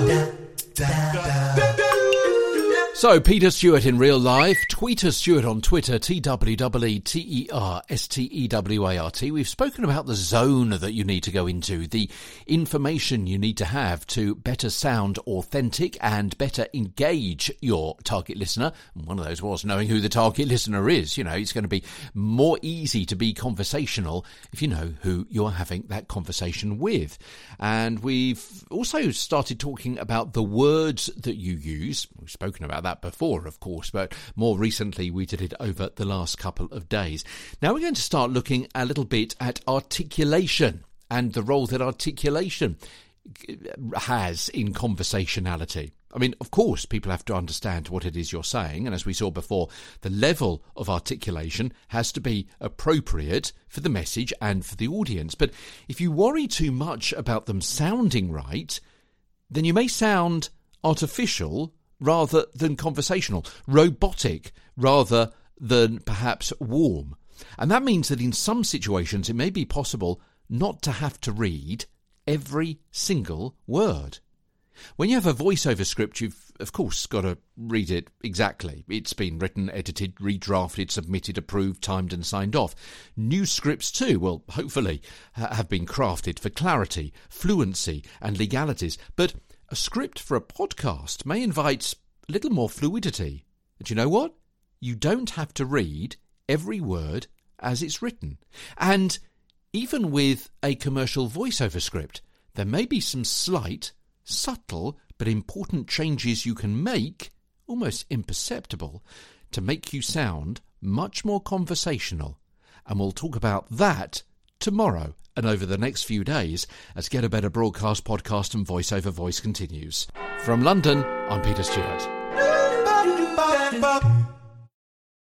da, da, da. So, Peter Stewart in real life. Tweeter Stewart on Twitter, T W E T E R S T E W A R T. We've spoken about the zone that you need to go into, the information you need to have to better sound authentic and better engage your target listener. And one of those was knowing who the target listener is. You know, it's going to be more easy to be conversational if you know who you're having that conversation with. And we've also started talking about the words that you use. We've spoken about that before, of course, but more recently we did it over the last couple of days. Now we're going to start looking a little bit at articulation and the role that articulation uh, has in conversationality. I mean, of course, people have to understand what it is you're saying, and as we saw before, the level of articulation has to be appropriate for the message and for the audience. But if you worry too much about them sounding right, then you may sound artificial rather than conversational, robotic rather than perhaps warm. And that means that in some situations it may be possible not to have to read every single word. When you have a voiceover script, you've of course got to read it exactly. It's been written, edited, redrafted, submitted, approved, timed, and signed off. New scripts, too, well, hopefully, have been crafted for clarity, fluency, and legalities. But a script for a podcast may invite a little more fluidity. And you know what? You don't have to read every word as it's written. And even with a commercial voiceover script, there may be some slight, subtle, but important changes you can make, almost imperceptible, to make you sound much more conversational. And we'll talk about that tomorrow and over the next few days as Get a Better Broadcast podcast and voiceover voice continues. From London, I'm Peter Stewart.